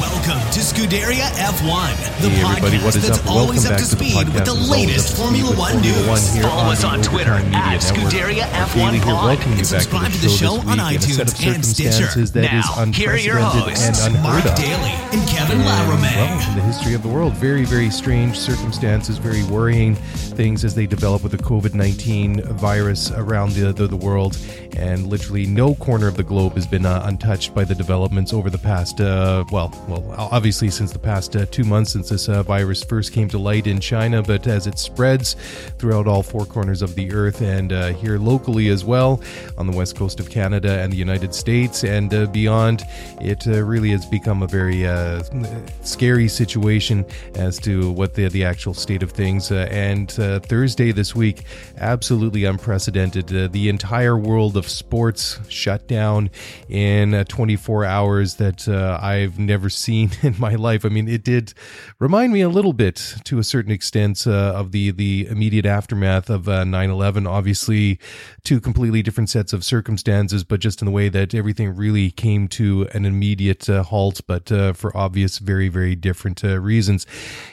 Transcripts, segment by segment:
Welcome to Scuderia F1, the Hey, everybody, podcast what is that's up? Welcome always up back to to the speed with the latest Formula speed with One Formula news. One Follow on us on Twitter Media at. Scuderia Daily F1 here, Pod and subscribe to the show on week in a set iTunes and Stitcher. circumstances that is Now, here are your hosts, and Mark of. Daly and Kevin Laramie. well, in the history of the world, very, very strange circumstances, very worrying things as they develop with the COVID 19 virus around the, the, the world. And literally no corner of the globe has been uh, untouched by the developments over the past, uh, well, well, obviously since the past uh, two months since this uh, virus first came to light in China, but as it spreads throughout all four corners of the earth and uh, here locally as well on the west coast of Canada and the United States and uh, beyond, it uh, really has become a very uh, scary situation as to what the, the actual state of things. And Thursday this week, absolutely unprecedented. The entire world of sports shut down in uh, 24 hours that I've never seen in my life. I mean, it did remind me a little bit, to a certain extent, uh, of the the immediate aftermath of uh, 9/11. Obviously, two completely different sets of circumstances, but just in the way that everything really came to an immediate uh, halt, but uh, for obvious, very very different uh, reasons.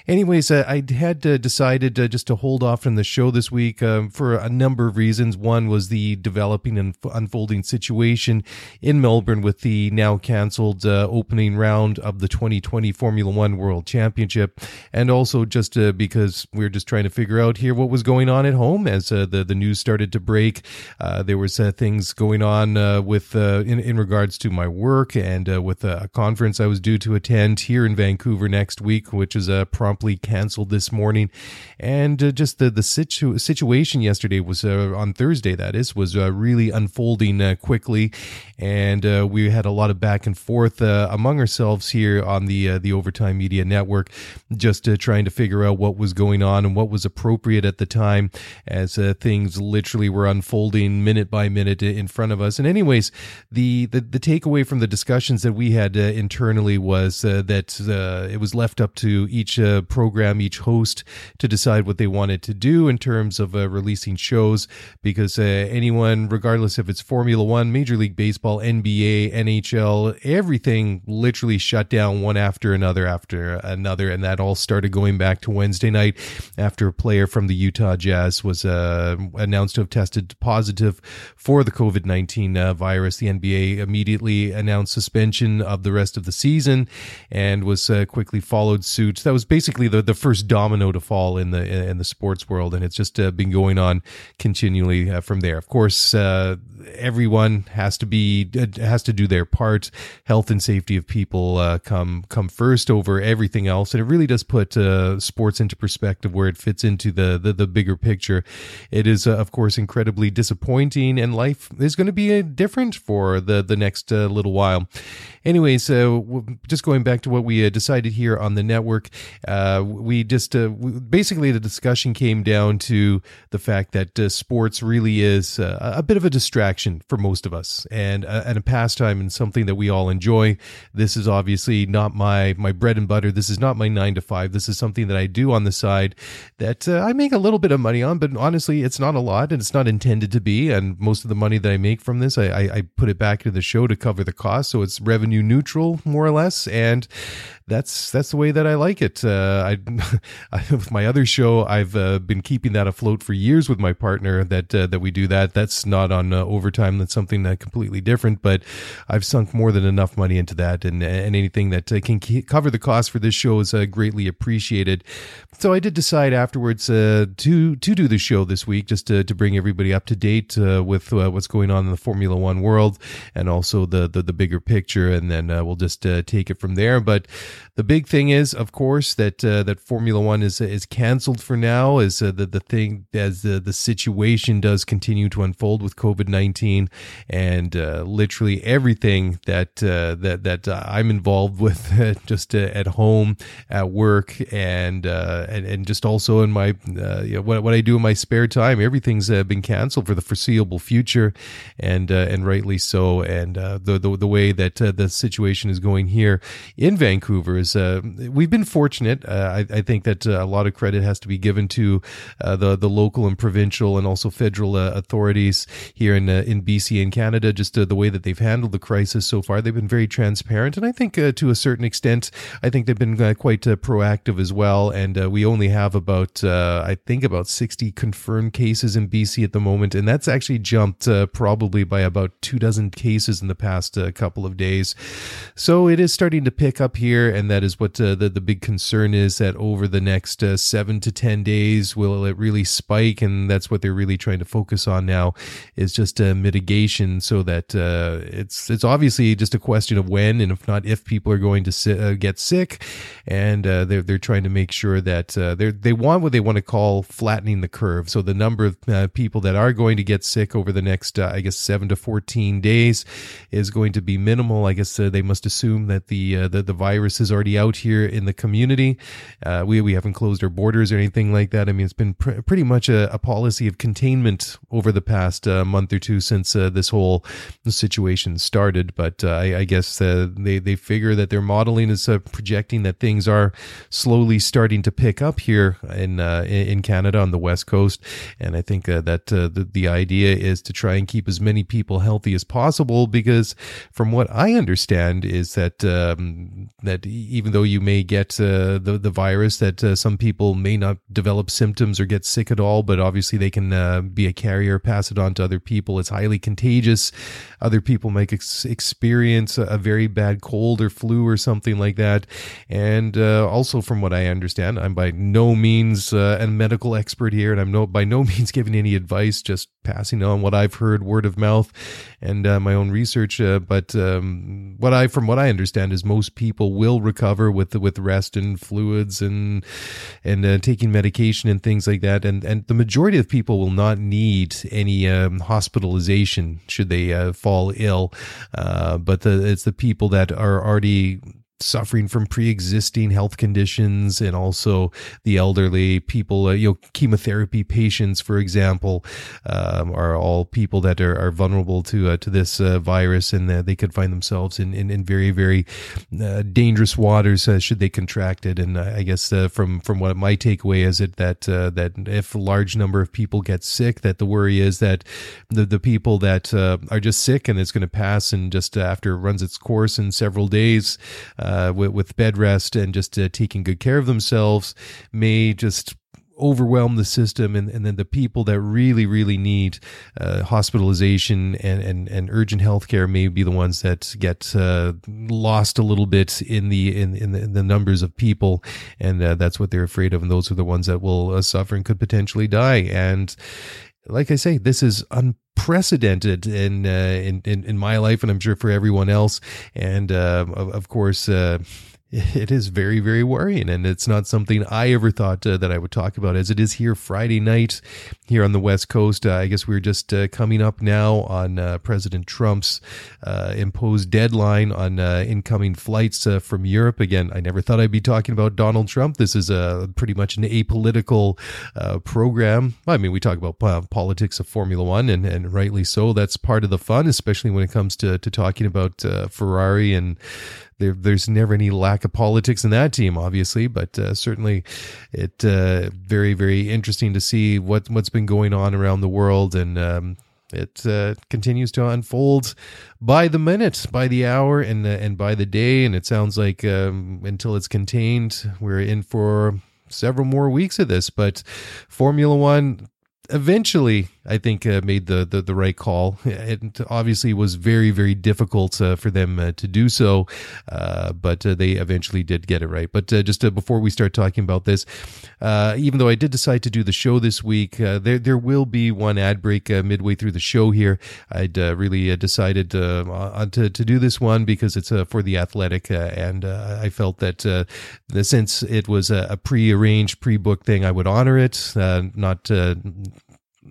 Anyways, uh, I had decided just to hold off on the show this week um, for a number of reasons. One was the developing and unfolding situation in Melbourne with the now cancelled opening round of the 2020 Formula One World Championship, and also just uh, because we are just trying to figure out here what was going on at home as uh, the the news started to break. Uh, there was uh, things going on uh, with in in regards to my work and with a conference I was due to attend here in Vancouver next week, which is promptly canceled this morning, and just the the situ- situation yesterday was on Thursday. That is was really unfolding quickly, and we had a lot of back and forth among ourselves here on the uh, the Overtime Media Network, just uh, trying to figure out what was going on and what was appropriate at the time as uh, things literally were unfolding minute by minute in front of us. And anyways, the the, the takeaway from the discussions that we had uh, internally was uh, that uh, it was left up to each program, each host to decide what they wanted to do in terms of releasing shows because anyone, regardless if it's Formula One, Major League Baseball, NBA, NHL, everything literally shut down one after another after another. And that all started going back to Wednesday night after a player from the Utah Jazz was uh, announced to have tested positive for the COVID 19 uh, virus. The NBA immediately announced suspension of the rest of the season and was uh, quickly followed suit. That was basically the, the first domino to fall in the in the sports world, and it's just uh, been going on continually uh, from there. Of course, uh, everyone has to be has to do their part. Health and safety of people come come first over everything else, and it really does put uh, sports into perspective where it fits into the the, the bigger picture. It is, uh, of course, incredibly disappointing, and life is going to be uh, different for the the next uh, little while. Anyways, uh, w- just going back to what we uh, decided here on the network, we just basically the discussion came down to the fact that sports really is a bit of a distraction for most of us, and and a pastime and something that we all enjoy. This is obviously not my my bread and butter. This is not my nine to five. This is something that I do on the side that uh, I make a little bit of money on, but honestly, it's not a lot, and it's not intended to be. And most of the money that I make from this, I, I, I put it back into the show to cover the cost, so it's revenue neutral more or less, and that's that's the way that I like it. Uh, I, I with my other show, I've uh, been keeping that afloat for years with my partner. That uh, that we do that. That's not on uh, overtime. That's something that completely different. But I've sunk more than enough money into that, and and anything that uh, can cover the cost for this show is uh, greatly appreciated. So I did decide afterwards uh, to to do the show this week, just to, to bring everybody up to date uh, with uh, what's going on in the Formula One world and also the the, the bigger picture, and then we'll just take it from there. But the big thing is, of course, that that Formula One is is canceled for now, as the the thing as the the situation does continue to unfold with COVID nineteen, and literally everything that that that I'm involved with, just at home, at work, and and, and just also in my uh, you know, what what I do in my spare time. Everything's uh, been canceled for the foreseeable future, and uh, and rightly so. And uh, the, the the way that uh, the situation is going here in Vancouver is uh, we've been fortunate. Uh, I, I, think that uh, a lot of credit has to be given to uh, the the local and provincial and also federal authorities here in in BC and Canada. Just the way that they've handled the crisis so far, they've been very transparent, and I think to a certain extent, I think they've been quite proactive as well. And we only have about, uh, I think, about 60 confirmed cases in BC at the moment. And that's actually jumped uh, probably by about two dozen cases in the past uh, couple of days. So it is starting to pick up here. And that is what uh, the, the big concern is that over the next uh, seven to 10 days, will it really spike? And that's what they're really trying to focus on now is just uh, mitigation so that it's, it's obviously just a question of when and if not if people are going to si- get sick. And they're, they're trying to make sure that uh, they they want what they want to call flattening the curve. So the number of uh, people that are going to get sick over the next, uh, I guess, seven to fourteen days is going to be minimal. I guess uh, they must assume that the, uh, the the virus is already out here in the community. Uh, we we haven't closed our borders or anything like that. I mean, it's been pr- pretty much a, a, policy of containment over the past month or two since this whole situation started. But I, I, guess they they figure that their modeling is projecting that things are slowly starting to pick up here in uh, in Canada on the west coast, and I think uh, that uh, the the idea is to try and keep as many people healthy as possible. Because from what I understand is that um, that even though you may get uh, the the virus, that uh, some people may not develop symptoms or get sick at all, but obviously they can uh, be a carrier, pass it on to other people. It's highly contagious. Other people might ex- experience a, very bad cold or flu or something like that, and also from what I understand, I'm by no means uh, a medical expert here, and I'm no by no means giving any advice. Just passing on what I've heard word of mouth and uh, my own research. Uh, but um, what I, from what I understand, is most people will recover with with rest and fluids and and uh, taking medication and things like that. And and the majority of people will not need any um, hospitalization should they uh, fall ill. Uh, but the, it's the people that are already suffering from pre-existing health conditions and also the elderly people uh, you know chemotherapy patients for example um, are all people that are, are vulnerable to uh, to this uh, virus and uh, they could find themselves in in, in very very uh, dangerous waters uh, should they contract it. And I guess from from what my takeaway is it that that if a large number of people get sick that the worry is that the the people that are just sick and it's going to pass and just after it runs its course in several days uh, with, with, bed rest and just uh, taking good care of themselves may just overwhelm the system and, and then the people that really really need uh, hospitalization and, and, and urgent health care may be the ones that get uh, lost a little bit in the in, in, the, in the numbers of people. And uh, that's what they're afraid of. And those are the ones that will uh, suffer and could potentially die. And like I say, this is unprecedented in, uh, in, in in my life, and I'm sure for everyone else. And uh, of, of, course, uh, it is very, very worrying. And it's not something I ever thought uh, that I would talk about as it is here Friday night here on the West Coast. Uh, I guess we're just uh, coming up now on uh, President Trump's uh, imposed deadline on uh, incoming flights from Europe. Again, I never thought I'd be talking about Donald Trump. This is a pretty much an apolitical program. I mean, we talk about politics of Formula One, and, and rightly so. That's part of the fun, especially when it comes to, to talking about Ferrari and there, there's never any lack of politics in that team, obviously, but uh, certainly it uh, very very interesting to see what what's been going on around the world and. Um, it uh, continues to unfold by the minute, by the hour, and uh, and by the day. And it sounds like um, until it's contained, we're in for several more weeks of this. But Formula One eventually I think uh, made the, the the right call. It obviously was very very difficult uh, for them uh, to do so, uh, but uh, they eventually did get it right. But uh, just uh, before we start talking about this, uh, even though I did decide to do the show this week, uh, there there will be one ad break midway through the show here. I'd really decided to to do this one because it's for the athletic, and I felt that since it was a, a pre-arranged, pre-booked thing, I would honor it, not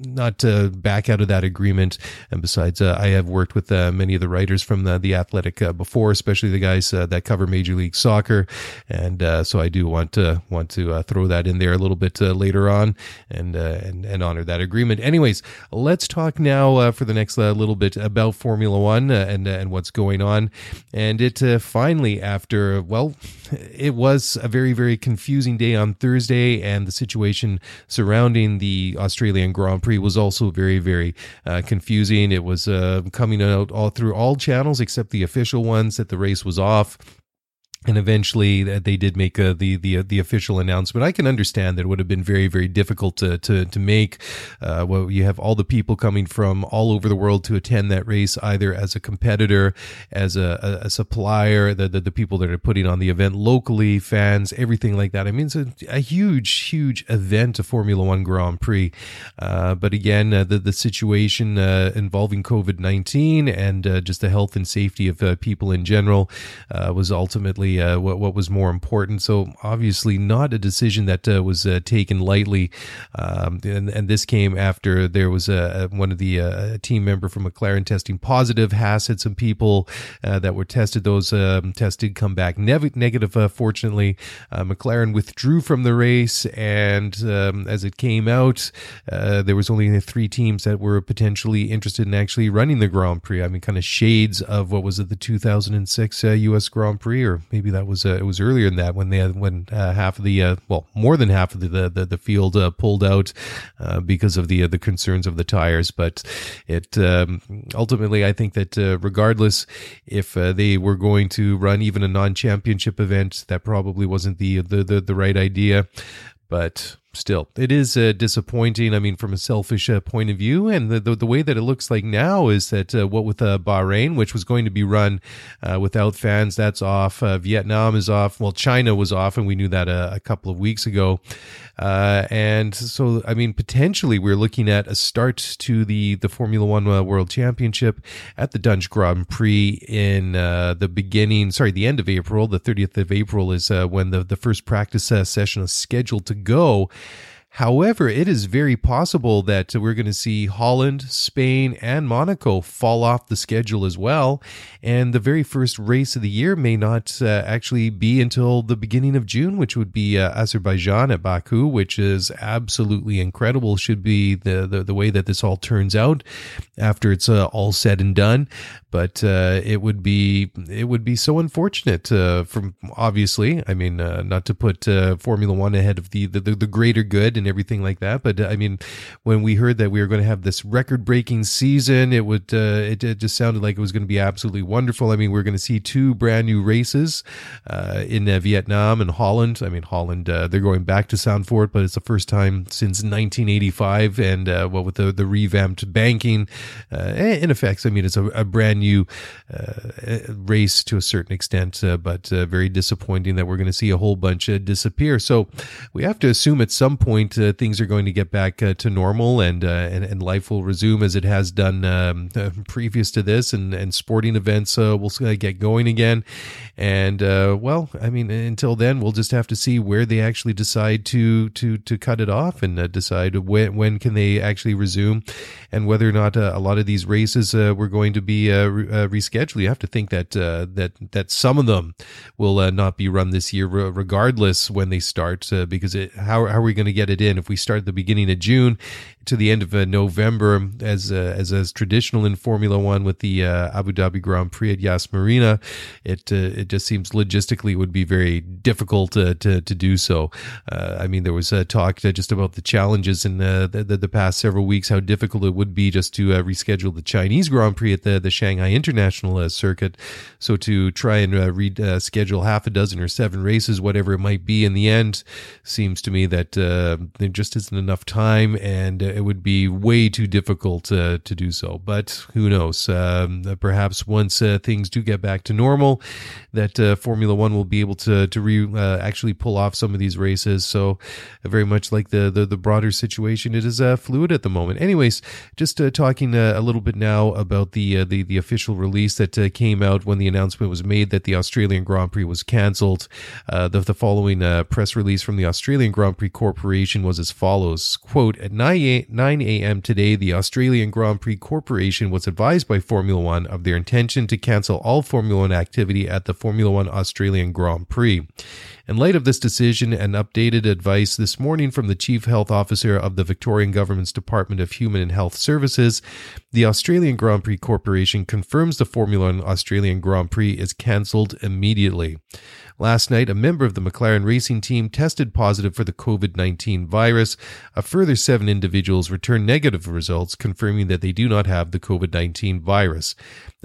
not to back out of that agreement. And besides, uh, I have worked with uh, many of the writers from the, the Athletic uh, before, especially the guys uh, that cover Major League Soccer, and uh, so I do want to want to uh, throw that in there a little bit later on and and and honor that agreement. Anyways, let's talk now for the next little bit about Formula One and and what's going on. And it finally, after well, it was a very very confusing day on Thursday, and the situation surrounding the Australian Grand Prix was also very, very uh, confusing. It was uh, coming out all through all channels except the official ones that the race was off and eventually they did make uh, the the the official announcement. I can understand that it would have been very very difficult to to to make. Uh, well, you have all the people coming from all over the world to attend that race, either as a competitor, as a, a, supplier, the, the, the people that are putting on the event locally, fans, everything like that. I mean, it's a, a huge huge event, a Formula One Grand Prix. Uh, but again, uh, the the situation uh, involving COVID nineteen and uh, just the health and safety of people in general was ultimately uh, what, what was more important. So obviously not a decision that uh, was uh, taken lightly. Um, and, and this came after there was a, one of the uh, team member from McLaren testing positive. Haas had some people uh, that were tested. Those um, tested come back nev- negative. Uh, fortunately, McLaren withdrew from the race, and um, as it came out, there was only three teams that were potentially interested in actually running the Grand Prix. I mean, kind of shades of what was it, the 2006 U.S. Grand Prix, or maybe that was uh, it was earlier than that when they had, when uh, half of the uh, well more than half of the the, the field uh, pulled out uh, because of the uh, the concerns of the tires. But it um, ultimately, I think that regardless if they were going to run even a non-championship event, that probably wasn't the the the, the right idea. But still, it is uh, disappointing. I mean, from a selfish uh, point of view, and the, the, the way that it looks like now is that uh, what with uh, Bahrain, which was going to be run uh, without fans, that's off. Uh, Vietnam is off. Well, China was off, and we knew that a, a couple of weeks ago. and so, I mean, potentially we're looking at a start to the the Formula One World Championship at the Dutch Grand Prix in the beginning. Sorry, the end of April. The 30th of April is when the the first practice session is scheduled to go. However, it is very possible that we're going to see Holland, Spain, and Monaco fall off the schedule as well. And the very first race of the year may not uh, actually be until the beginning of June, which would be uh, Azerbaijan at Baku, which is absolutely incredible. Should be the, the, the way that this all turns out after it's uh, all said and done. But uh, it would be it would be so unfortunate uh, from obviously. I mean, uh, not to put Formula One ahead of the, the, the greater good and everything like that. But I mean, when we heard that we were going to have this record-breaking season, it would uh, it, it, just sounded like it was going to be absolutely wonderful. I mean, we're going to see two brand new races uh, in uh, Vietnam and Holland. I mean, Holland uh, they're going back to Zandvoort, but it's the first time since 1985, and uh, well, with the the revamped banking, uh, in effect, I mean, it's a, a brand new race to a certain extent, but very disappointing that we're going to see a whole bunch disappear. So we have to assume at some point uh, things are going to get back uh, to normal and, uh, and, and life will resume as it has done um, uh, previous to this, and and sporting events uh, will get going again. And well, I mean, until then, we'll just have to see where they actually decide to to to cut it off and decide when when can they actually resume, and whether or not a lot of these races were going to be Uh, re- uh, rescheduled. You have to think that uh, that that some of them will not be run this year, regardless when they start, because it, how, how are we going to get it in. If we start at the beginning of June to the end of uh, November, as uh, as as traditional in Formula One with the uh, Abu Dhabi Grand Prix at Yas Marina, it uh, it just seems logistically would be very difficult to to, to do so. Uh, I mean, there was a talk just about the challenges in the, the, the past several weeks, how difficult it would be just to reschedule the Chinese Grand Prix at the the Shanghai International Circuit. So to try and reschedule half a dozen or seven races, whatever it might be, in the end, seems to me that uh, there just isn't enough time, and uh, it would be way too difficult uh, to do so. But who knows? Um, perhaps once uh, things do get back to normal, that uh, Formula One will be able to to re, uh, actually pull off some of these races. So very much like the the, the broader situation, it is uh, fluid at the moment. Anyways, just talking a little bit now about the the the official release that came out when the announcement was made that the Australian Grand Prix was cancelled. the, the following press release from the Australian Grand Prix Corporation was as follows quote at 9 a.m today the australian grand prix corporation was advised by formula one of their intention to cancel all formula one activity at the formula one australian grand prix in light of this decision and updated advice this morning from the Chief Health Officer of the Victorian Government's Department of Human and Health Services, the Australian Grand Prix Corporation confirms the Formula One Australian Grand Prix is cancelled immediately. Last night, a member of the McLaren racing team tested positive for the COVID 19 virus. A further seven individuals returned negative results, confirming that they do not have the COVID 19 virus.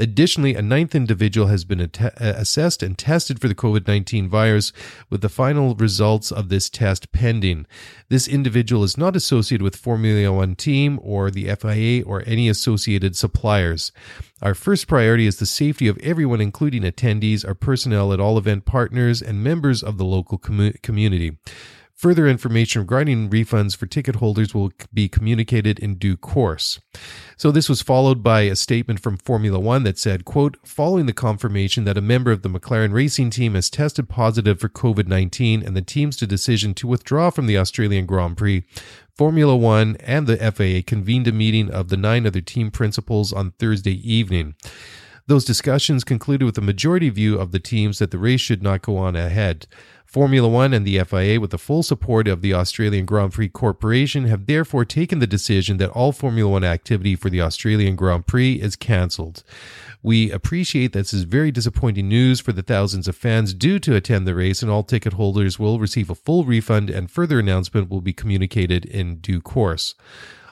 Additionally, a ninth individual has been att- uh, assessed and tested for the COVID 19 virus, with the final results of this test pending. This individual is not associated with Formula One team or the FIA or any associated suppliers. Our first priority is the safety of everyone, including attendees, our personnel at all event partners, and members of the local com- community. Further information regarding refunds for ticket holders will be communicated in due course. So this was followed by a statement from Formula One that said, quote, following the confirmation that a member of the McLaren racing team has tested positive for COVID-19 and the team's decision to withdraw from the Australian Grand Prix, Formula One and the FIA convened a meeting of the nine other team principals on Thursday evening. Those discussions concluded with a majority view of the teams that the race should not go on ahead. Formula One and the FIA, with the full support of the Australian Grand Prix Corporation, have therefore taken the decision that all Formula One activity for the Australian Grand Prix is cancelled. We appreciate this is very disappointing news for the thousands of fans due to attend the race, and all ticket holders will receive a full refund, and further announcement will be communicated in due course.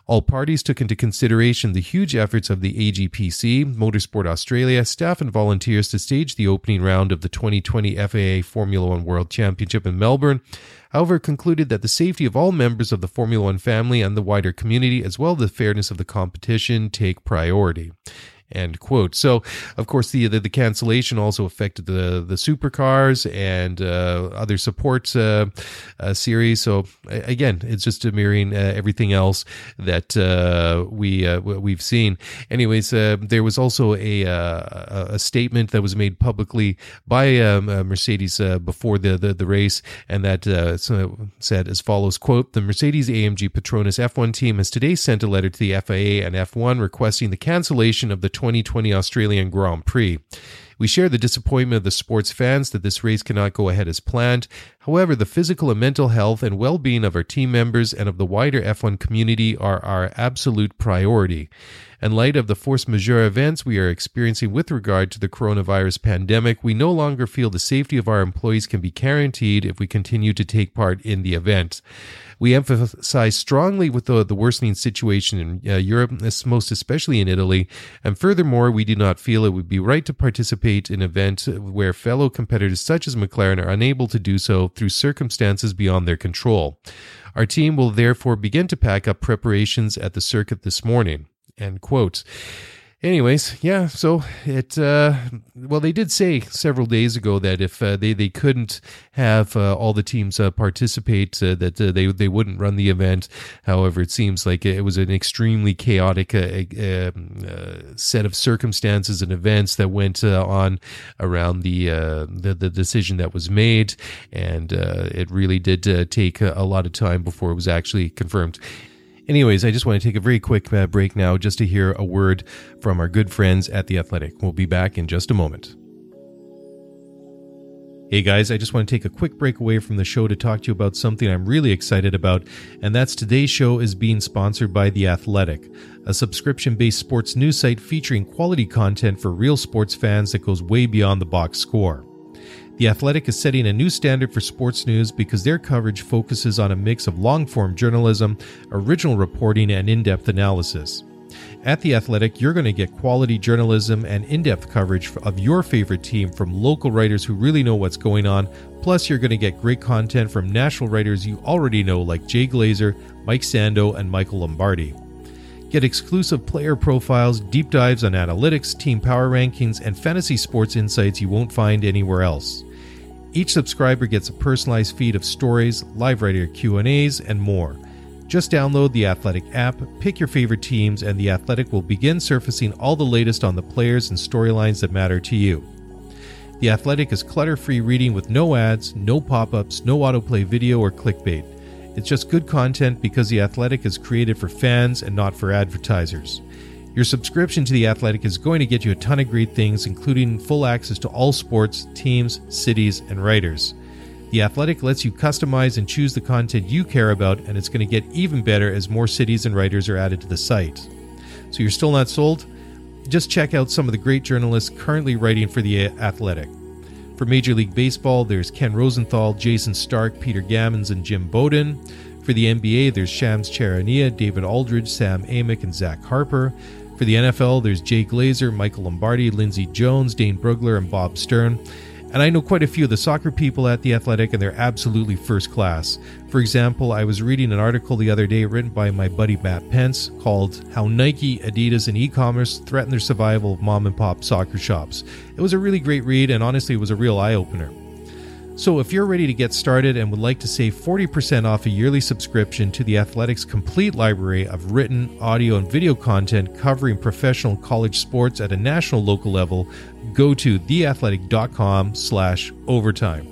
All parties took into consideration the huge efforts of the AGPC, Motorsport Australia, staff and volunteers to stage the opening round of the 2020 FIA Formula One World Championship in Melbourne. However, concluded that the safety of all members of the Formula One family and the wider community, as well as the fairness of the competition, take priority. End quote. So, of course, the the, the cancellation also affected the the supercars and uh, other support uh, uh, series. So, again, it's just mirroring uh, everything else that uh, we uh, we've seen. Anyways, there was also a a statement that was made publicly by um, Mercedes before the, the, the race, and that said as follows: "Quote: The Mercedes AMG Petronas F1 team has today sent a letter to the FIA and F1 requesting the cancellation of the 2020 Australian Grand Prix. We share the disappointment of the sports fans that this race cannot go ahead as planned. However, the physical and mental health and well being of our team members and of the wider F1 community are our absolute priority. In light of the force majeure events we are experiencing with regard to the coronavirus pandemic, we no longer feel the safety of our employees can be guaranteed if we continue to take part in the event. We emphasize strongly with the, the worsening situation in uh, Europe, most especially in Italy, and furthermore, we do not feel it would be right to participate in an event where fellow competitors such as McLaren are unable to do so through circumstances beyond their control. Our team will therefore begin to pack up preparations at the circuit this morning. End quote anyways, yeah. So it uh, well, they did say several days ago that if uh, they they couldn't have uh, all the teams uh, participate, uh, that uh, they they wouldn't run the event. However, it seems like it was an extremely chaotic um, set of circumstances and events that went on around the, the, the decision that was made, and it really did take a lot of time before it was actually confirmed. Anyways, I just want to take a very quick uh, break now just to hear a word from our good friends at The Athletic. We'll be back in just a moment. Hey guys, I just want to take a quick break away from the show to talk to you about something I'm really excited about, and that's today's show is being sponsored by The Athletic, a subscription based sports news site featuring quality content for real sports fans that goes way beyond the box score. The Athletic is setting a new standard for sports news because their coverage focuses on a mix of long form journalism, original reporting, and in depth analysis. At The Athletic, you're going to get quality journalism and in depth coverage of your favorite team from local writers who really know what's going on. Plus, you're going to get great content from national writers you already know, like Jay Glazer, Mike Sando, and Michael Lombardi. Get exclusive player profiles, deep dives on analytics, team power rankings, and fantasy sports insights you won't find anywhere else. Each subscriber gets a personalized feed of stories, live writer Q&As, and more. Just download the Athletic app, pick your favorite teams, and The Athletic will begin surfacing all the latest on the players and storylines that matter to you. The Athletic is clutter free reading with no ads, no pop ups, no autoplay video, or clickbait. It's just good content because The Athletic is created for fans and not for advertisers. Your subscription to The Athletic is going to get you a ton of great things, including full access to all sports, teams, cities, and writers. The Athletic lets you customize and choose the content you care about, and it's going to get even better as more cities and writers are added to the site. So you're still not sold? Just check out some of the great journalists currently writing for The Athletic. For Major League Baseball, there's Ken Rosenthal, Jayson Stark, Peter Gammons, and Jim Bowden. For the NBA, there's Shams Charania, David Aldridge, Sam Amick, and Zach Harper. For the NFL, there's Jay Glazer, Michael Lombardi, Lindsay Jones, Dane Brugler, and Bob Stern. And I know quite a few of the soccer people at The Athletic, and they're absolutely first class. For example, I was reading an article the other day written by my buddy Matt Pentz called How Nike, Adidas, and E commerce Threaten the Survival of Mom and Pop Soccer Shops. It was a really great read, and honestly, it was a real eye opener. So, if you're ready to get started and would like to save 40% off a yearly subscription to the Athletics complete library of written, audio, and video content covering professional college sports at a national local level, go to theathletic.com slash overtime.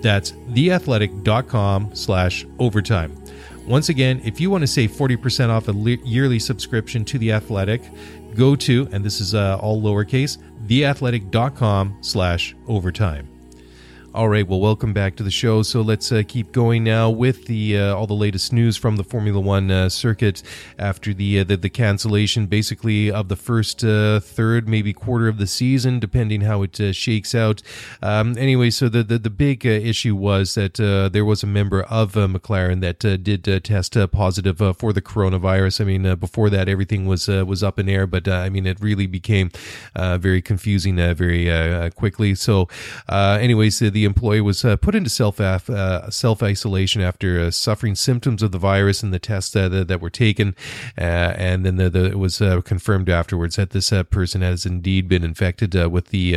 That's theathletic.com slash overtime. Once again, if you want to save 40% off a yearly subscription to The Athletic, go to, and this is uh, all lowercase, theathletic.com slash overtime. All right, well, welcome back to the show. So let's uh, keep going now with the uh, all the latest news from the Formula One uh, circuit after the, uh, the, the cancellation, basically of the first uh, third, maybe quarter of the season, depending how it uh, shakes out. Um, anyway, so the the, the big uh, issue was that uh, there was a member of uh, McLaren that did test positive for the coronavirus. I mean, before that, everything was was up in air, but I mean, it really became very confusing very quickly. So, anyways, the the employee was uh, put into self uh, self isolation after uh, suffering symptoms of the virus in the tests that, that were taken, uh, and then the, the, it was uh, confirmed afterwards that this person has indeed been infected with the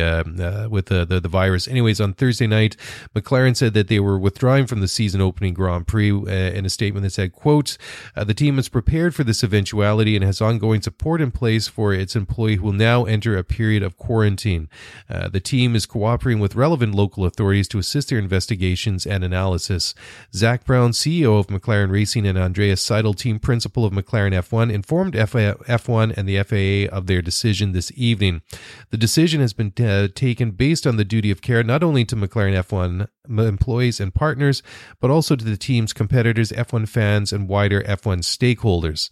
with the, the, the virus. Anyways, on Thursday night, McLaren said that they were withdrawing from the season opening Grand Prix in a statement that said, "quote The team is prepared for this eventuality and has ongoing support in place for its employee who will now enter a period of quarantine. the team is cooperating with relevant local authorities." To assist their investigations and analysis. Zak Brown, CEO of McLaren Racing, and Andreas Seidl, team principal of McLaren F1, informed F1 and the FIA of their decision this evening. The decision has been uh, taken based on the duty of care not only to McLaren F1 employees and partners, but also to the team's competitors, F1 fans, and wider F1 stakeholders.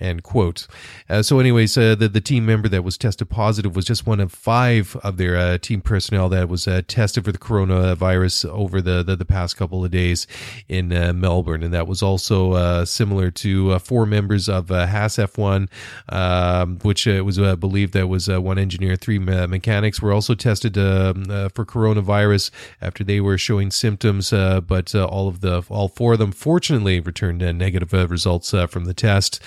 End quote. Uh, so, anyways, uh, the the team member that was tested positive was just one of five of their uh, team personnel that was uh, tested for the coronavirus over the, the, the past couple of days in uh, Melbourne, and that was also uh, similar to four members of Haas F1, um, which was believed that was one engineer, three mechanics were also tested um, for coronavirus after they were showing symptoms, but all of the all four of them fortunately returned negative results from the test.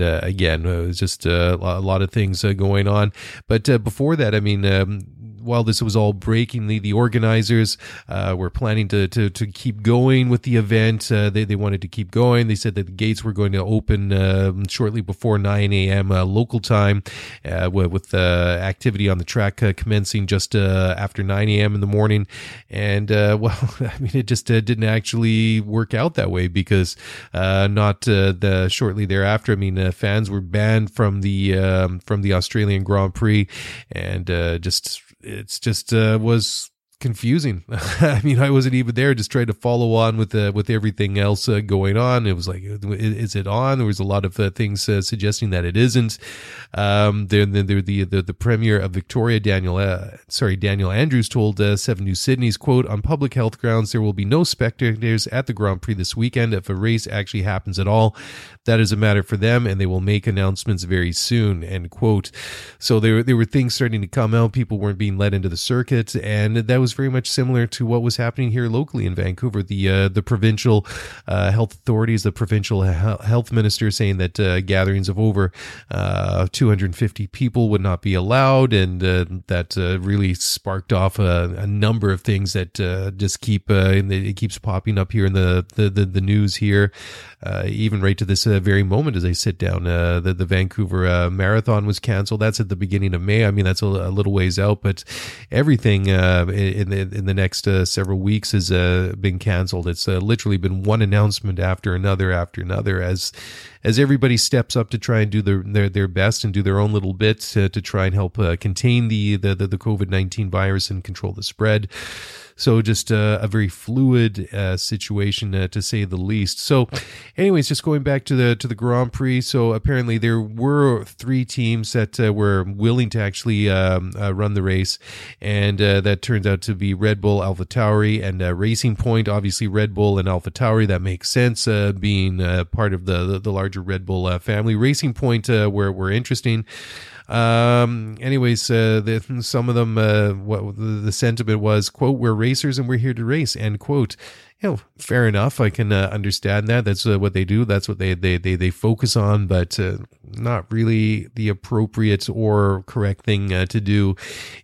Uh, again, it was just uh, a lot of things uh, going on. But before that, I mean, um, while this was all breaking, the, the organizers uh, were planning to, to, to keep going with the event. Uh, they, they wanted to keep going. They said that the gates were going to open uh, shortly before 9 a.m. Uh, local time, uh, with activity on the track uh, commencing just after 9 a.m. in the morning. And well, I mean, it just didn't actually work out that way because not the shortly thereafter. I mean, fans were banned from the um, from the Australian Grand Prix, and just it's just uh, was confusing. I mean, I wasn't even there, just trying to follow on with uh, with everything else uh, going on. It was like, is it on? There was a lot of uh, things uh, suggesting that it isn't. Um, then the, the the the premier of Victoria, Daniel, uh, sorry, Daniel Andrews told uh, Seven News Sydney's quote on public health grounds, there will be no spectators at the Grand Prix this weekend if a race actually happens at all. That is a matter for them, and they will make announcements very soon. End quote. So there there were things starting to come out. People weren't being let into the circuit, and that was very much similar to what was happening here locally in Vancouver. The uh, the provincial uh, health authorities, the provincial health minister, saying that uh, gatherings of over uh, 250 people would not be allowed, and uh, that uh, really sparked off a, a, number of things that just keep it keeps popping up here in the the, the, the news here, even right to this very moment as I sit down. the the Vancouver marathon was canceled. That's at the beginning of May. I mean, that's a, a little ways out, but everything in the in the next uh, several weeks has uh, been canceled. It's uh, literally been one announcement after another after another as as everybody steps up to try and do their their, their best and do their own little bit to, to try and help uh, contain the the the, the COVID nineteen virus and control the spread. So just uh, a very fluid uh, situation uh, to say the least. So, anyways, just going back to the to the Grand Prix. So apparently there were three teams that uh, were willing to actually um, uh, run the race, and uh, that turns out to be Red Bull, AlphaTauri, and Racing Point. Obviously, Red Bull and AlphaTauri that makes sense, being part of the, the, the larger Red Bull family. Racing Point were were interesting. Um, anyways, uh, the, some of them, uh, what the, the sentiment was, quote, we're racers and we're here to race, end quote you know, fair enough. I can uh, understand that. That's uh, what they do. That's what they they they, they focus on, but uh, not really the appropriate or correct thing uh, to do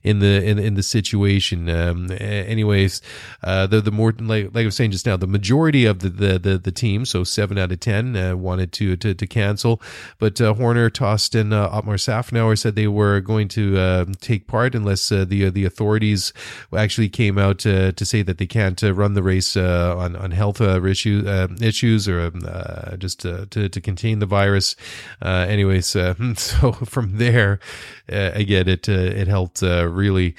in the in, in the situation. Um, anyways, uh, the the more like, like I was saying just now, the majority of the the the, the team, so seven out of ten, uh, wanted to, to to cancel, but Horner, Tostin, uh, Otmar Szafnauer said they were going to take part unless the the authorities actually came out to say that they can't run the race. Uh, on on health uh, uh, issues or um, uh, just to, to, to contain the virus. Uh, anyways, so from there, again, it it helped really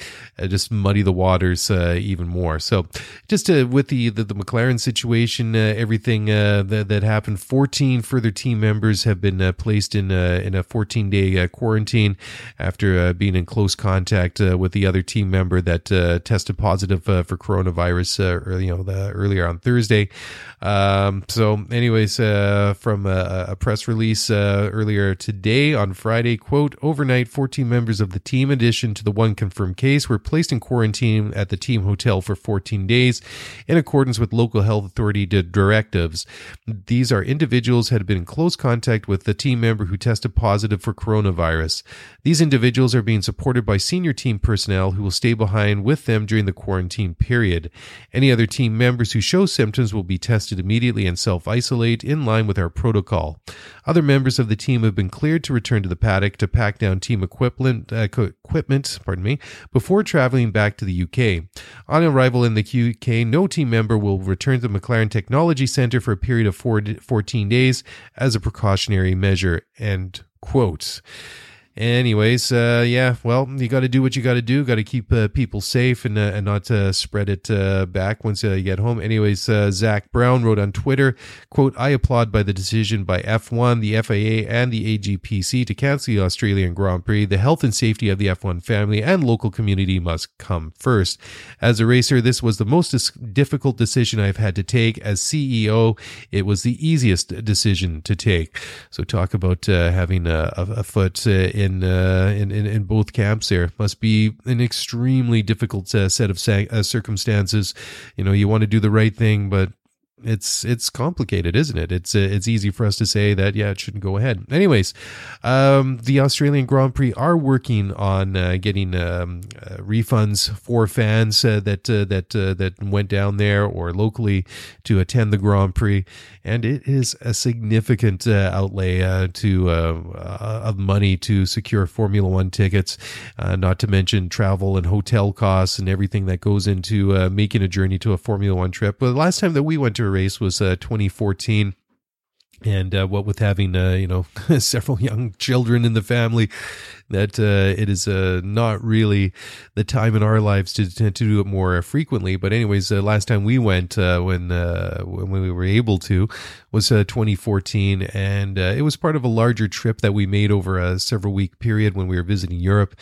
just muddy the waters even more. So just with the, the, the McLaren situation, everything that that happened, fourteen further team members have been placed in in a fourteen day quarantine after being in close contact with the other team member that tested positive for coronavirus. Or, you know, the earlier earlier on Thursday. Um, so, anyways, uh, from a, a, press release uh, earlier today on Friday, quote, overnight, 14 members of the team, in addition to the one confirmed case, were placed in quarantine at the team hotel for 14 days in accordance with local health authority directives. These are individuals had been in close contact with the team member who tested positive for coronavirus. These individuals are being supported by senior team personnel who will stay behind with them during the quarantine period. Any other team members who show symptoms will be tested immediately and self isolate in line with our protocol. Other members of the team have been cleared to return to the paddock to pack down team equipment, uh, equipment pardon me, before traveling back to the UK. On arrival in the UK, no team member will return to the McLaren Technology Centre for a period of four, 14 days as a precautionary measure. End quote. Anyways, uh, yeah, well, you got to do what you got to do. Got to keep uh, people safe and, uh, and not uh, spread it uh, back once uh, you get home. Anyways, Zak Brown wrote on Twitter, quote, I applaud by the decision by F1, the FIA, and the AGPC to cancel the Australian Grand Prix. The health and safety of the F1 family and local community must come first. As a racer, this was the most difficult decision I've had to take. As CEO, it was the easiest decision to take. So talk about having a, a foot in in, uh, in, in in both camps. There must be an extremely difficult uh, set of uh, circumstances. You know, you want to do the right thing, but it's it's complicated, isn't it? It's uh, it's easy for us to say that yeah, it shouldn't go ahead. Anyways, um, the Australian Grand Prix are working on uh, getting um, uh, refunds for fans uh, that uh, that that went down there or locally to attend the Grand Prix, and it is a significant outlay to of money to secure Formula One tickets, not to mention travel and hotel costs and everything that goes into making a journey to a Formula One trip. But the last time that we went to a race was uh, 2014 and uh, what with having uh, you know several young children in the family that uh, it is uh, not really the time in our lives to, to, do it more frequently. But anyways, uh, last time we went uh, when uh, when we were able to was uh, 2014, and it was part of a larger trip that we made over a several week period when we were visiting Europe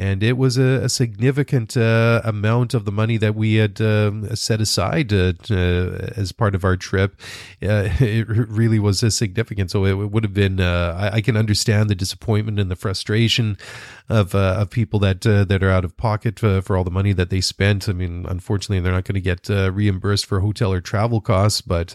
and it was a, a significant amount of the money that we had um, set aside as part of our trip. It really was significant. So it, would have been. I, I, can understand the disappointment and the frustration of uh, of people that uh, that are out of pocket for all the money that they spent. I mean, unfortunately, they're not going to get reimbursed for hotel or travel costs, but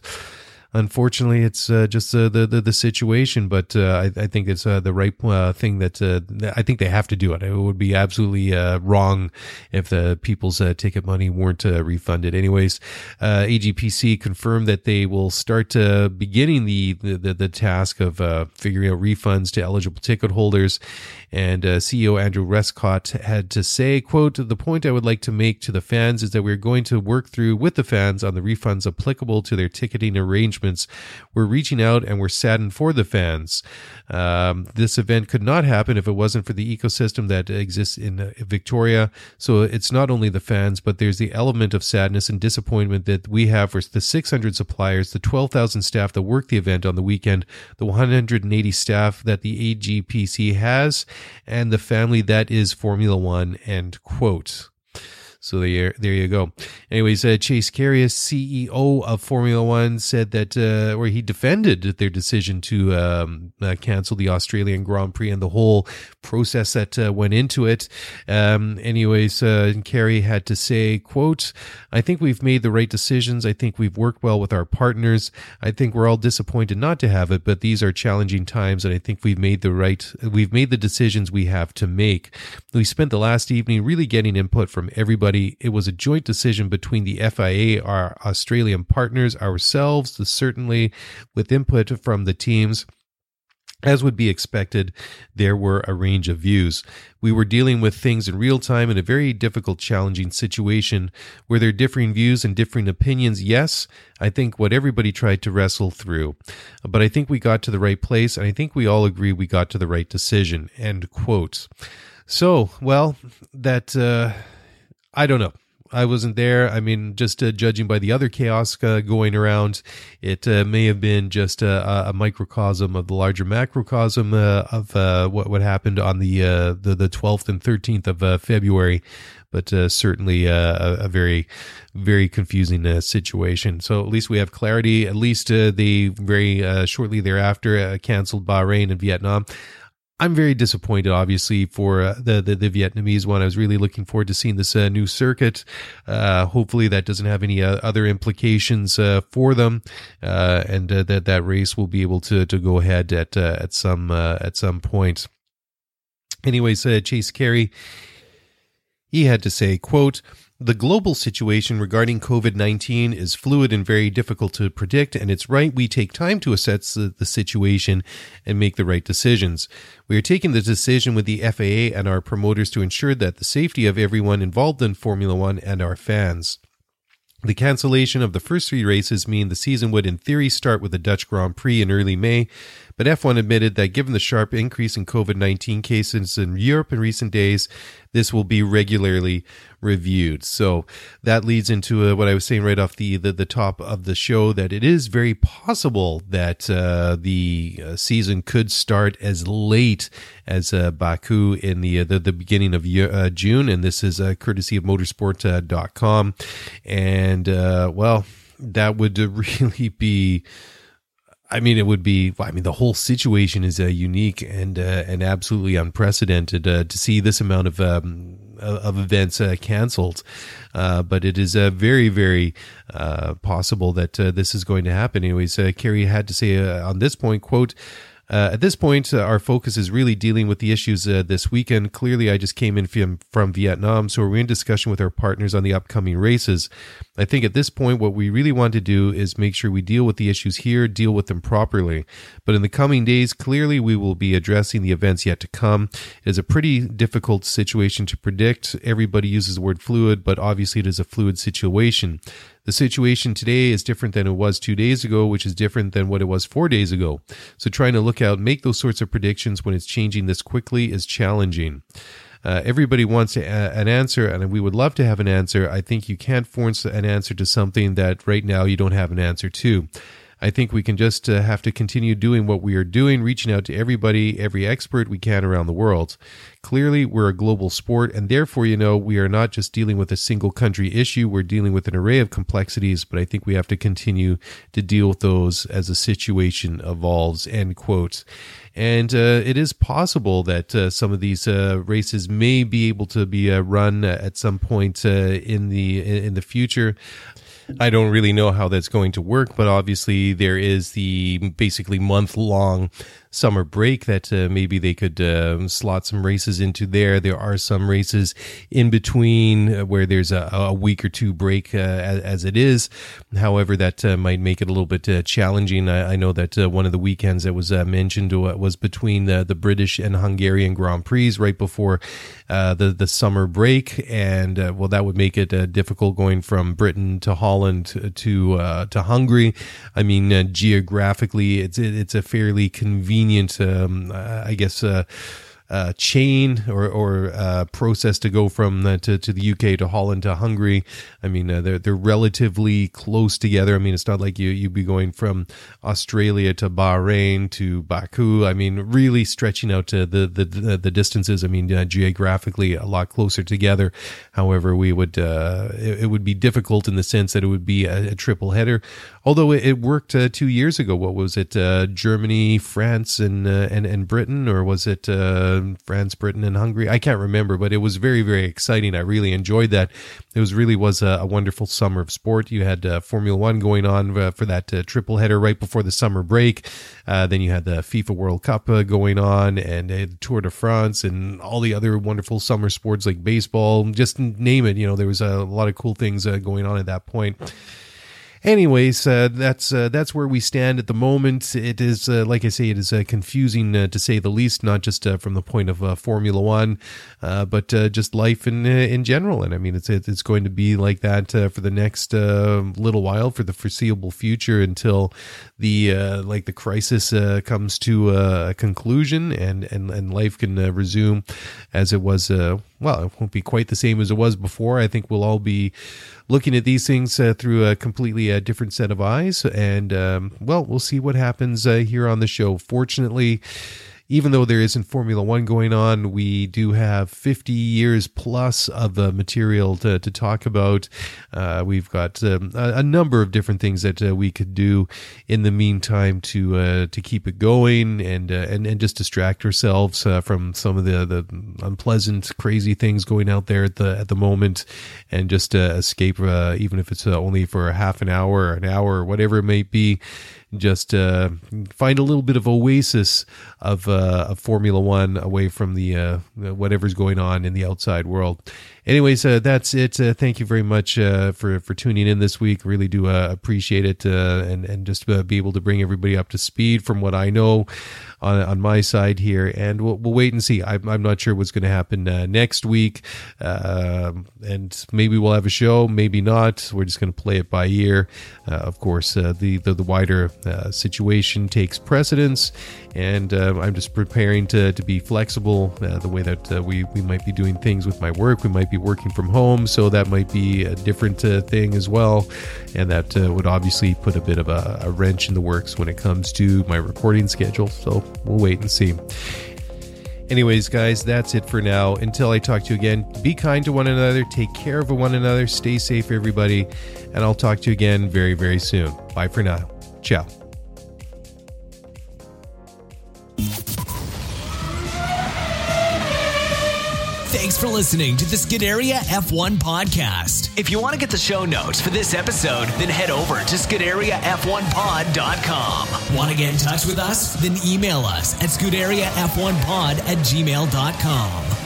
unfortunately, it's uh, just uh, the, the, the situation. But uh, I, I, think it's uh, the right uh, thing that uh, I think they have to do it. It would be absolutely wrong if the people's ticket money weren't refunded. Anyways, AGPC confirmed that they will start beginning the, the the task of figuring out refunds to eligible ticket holders. And CEO Andrew Westacott had to say, "quote The point I would like to make to the fans is that we're going to work through with the fans on the refunds applicable to their ticketing arrangements." Arrangements we're reaching out and we're saddened for the fans. Um, this event could not happen if it wasn't for the ecosystem that exists in uh, Victoria. So it's not only the fans, but there's the element of sadness and disappointment that we have for the 600 suppliers, the 12,000 staff that work the event on the weekend, the 180 staff that the AGPC has, and the family that is Formula One. End quote. So there, there you go. Anyways, uh, Chase Carey, CEO of Formula One, said that, uh, or he defended their decision to um, uh, cancel the Australian Grand Prix and the whole process that uh, went into it. Um, anyways, uh, Carey had to say, "quote I think we've made the right decisions. I think we've worked well with our partners. I think we're all disappointed not to have it, but these are challenging times, and I think we've made the right, we've made the decisions we have to make. We spent the last evening really getting input from everybody." Everybody. It was a joint decision between the FIA, our Australian partners, ourselves, certainly with input from the teams. As would be expected, there were a range of views. We were dealing with things in real time in a very difficult, challenging situation. Were there differing views and differing opinions? Yes, I think what everybody tried to wrestle through. But I think we got to the right place, and I think we all agree we got to the right decision. End quote. So, well, that. Uh, I don't know. I wasn't there. I mean, just uh, judging by the other chaos uh, going around, it uh, may have been just a, a, microcosm of the larger macrocosm uh, of uh, what what happened on the uh, the the twelfth and thirteenth of February. But certainly a, a, very, very confusing situation. So at least we have clarity. At least they very shortly thereafter canceled Bahrain and Vietnam. I'm very disappointed, obviously, for uh, the, the, the Vietnamese one. I was really looking forward to seeing this uh, new circuit. Uh, hopefully, that doesn't have any uh, other implications uh, for them, uh, and that that race will be able to to go ahead at at some at some point. Anyways, Chase Carey, he had to say, "quote." The global situation regarding COVID 19 is fluid and very difficult to predict, and it's right we take time to assess the, situation and make the right decisions. We are taking the decision with the FIA and our promoters to ensure that the safety of everyone involved in Formula One and our fans. The cancellation of the first three races mean the season would, in theory, start with the Dutch Grand Prix in early May, but F1 admitted that given the sharp increase in COVID 19 cases in Europe in recent days, this will be regularly reviewed. So that leads into uh, what I was saying right off the, the, the top of the show that it is very possible that uh, the uh, season could start as late as uh, Baku in the, uh, the, the beginning of year, June, and this is courtesy of motorsport.com. and well, that would really be I mean, it would be. I mean, the whole situation is uh, unique and uh, and absolutely unprecedented uh, to see this amount of um, of events uh, canceled. Uh, but it is uh, very, very possible that this is going to happen. Anyways, Carey had to say on this point, quote. Uh, at this point, uh, our focus is really dealing with the issues uh, this weekend. Clearly, I just came in from, from Vietnam, so we're in discussion with our partners on the upcoming races. I think at this point, what we really want to do is make sure we deal with the issues here, deal with them properly. But in the coming days, clearly, we will be addressing the events yet to come. It is a pretty difficult situation to predict. Everybody uses the word fluid, but obviously, it is a fluid situation. The situation today is different than it was two days ago, which is different than what it was four days ago. So trying to look out, make those sorts of predictions when it's changing this quickly is challenging. Uh, everybody wants an answer, and we would love to have an answer. I think you can't force an answer to something that right now you don't have an answer to. I think we can just uh, have to continue doing what we are doing, reaching out to everybody, every expert we can around the world. Clearly, we're a global sport, and therefore, you know, we are not just dealing with a single country issue, we're dealing with an array of complexities, but I think we have to continue to deal with those as the situation evolves, end quote. And uh, it is possible that uh, some of these uh, races may be able to be uh, run at some point uh, in the in the future. I don't really know how that's going to work, but obviously there is the basically month long summer break that uh, maybe they could uh, slot some races into there. There are some races in between uh, where there's a, a week or two break uh, as, as, it is. However, that uh, might make it a little bit challenging. I, I, know that one of the weekends that was mentioned was between the, British and Hungarian Grand Prix right before the the summer break, and well, that would make it difficult going from Britain to Holland to to Hungary. I mean, geographically, it's it's a fairly convenient convenient, um, I guess, uh, uh, chain or, or uh, process to go from the, to, to the UK to Holland to Hungary. I mean, uh, they're they're relatively close together. I mean, it's not like you you'd be going from Australia to Bahrain to Baku. I mean, really stretching out to the the the distances. I mean, uh, geographically a lot closer together. However, we would uh, it, it, would be difficult in the sense that it would be a, a triple header. Although it, it worked uh, two years ago. What was it? Germany, France, and and and Britain, or was it? France, Britain, and Hungary. I can't remember, but it was very, very exciting. I really enjoyed that. It was really was a, a wonderful summer of sport. You had uh, Formula One going on uh, for that uh, triple header right before the summer break. Uh, then you had the FIFA World Cup uh, going on and uh, Tour de France and all the other wonderful summer sports like baseball. Just name it. You know, there was a lot of cool things going on at that point anyways, uh, that's uh, that's where we stand at the moment. It is, uh, like I say, it is uh, confusing uh, to say the least, not just uh, from the point of Formula One, but just life in in general. And I mean, it's it's going to be like that for the next little while, for the foreseeable future, until the like the crisis comes to a conclusion and and and life can resume as it was. well, it won't be quite the same as it was before. I think we'll all be looking at these things uh, through a completely uh, different set of eyes. And, um, well, we'll see what happens uh, here on the show. Fortunately, even though there isn't Formula One going on, we do have 50 years plus of uh, material to, to talk about. Uh, we've got um, a, a, number of different things that uh, we could do in the meantime to uh, to keep it going and uh, and and just distract ourselves uh, from some of the, the unpleasant, crazy things going out there at the at the moment, and just escape, even if it's only for a half an hour an hour or whatever it may be just uh, find a little bit of oasis of, uh, of Formula One away from the uh, whatever's going on in the outside world anyways, uh, that's it. Uh, thank you very much uh, for for tuning in this week. Really do uh, appreciate it, uh, and and just uh, be able to bring everybody up to speed from what I know on on my side here. And we'll, we'll wait and see. I'm, I'm not sure what's going to happen next week, um, and maybe we'll have a show, maybe not. We're just going to play it by ear. of course, the, the, the wider situation takes precedence, and I'm just preparing to to be flexible the way that we we might be doing things with my work. We might be working from home, so that might be a different uh, thing as well. And that uh, would obviously put a bit of a, a wrench in the works when it comes to my recording schedule. So we'll wait and see. Anyways, guys, that's it for now. Until I talk to you again, be kind to one another, take care of one another, stay safe, everybody, and I'll talk to you again very, very soon. Bye for now. Ciao. Thanks for listening to the Scuderia F1 podcast. If you want to get the show notes for this episode, then head over to ScuderiaF1pod.com. Want to get in touch with us? Then email us at ScuderiaF1pod at gmail.com.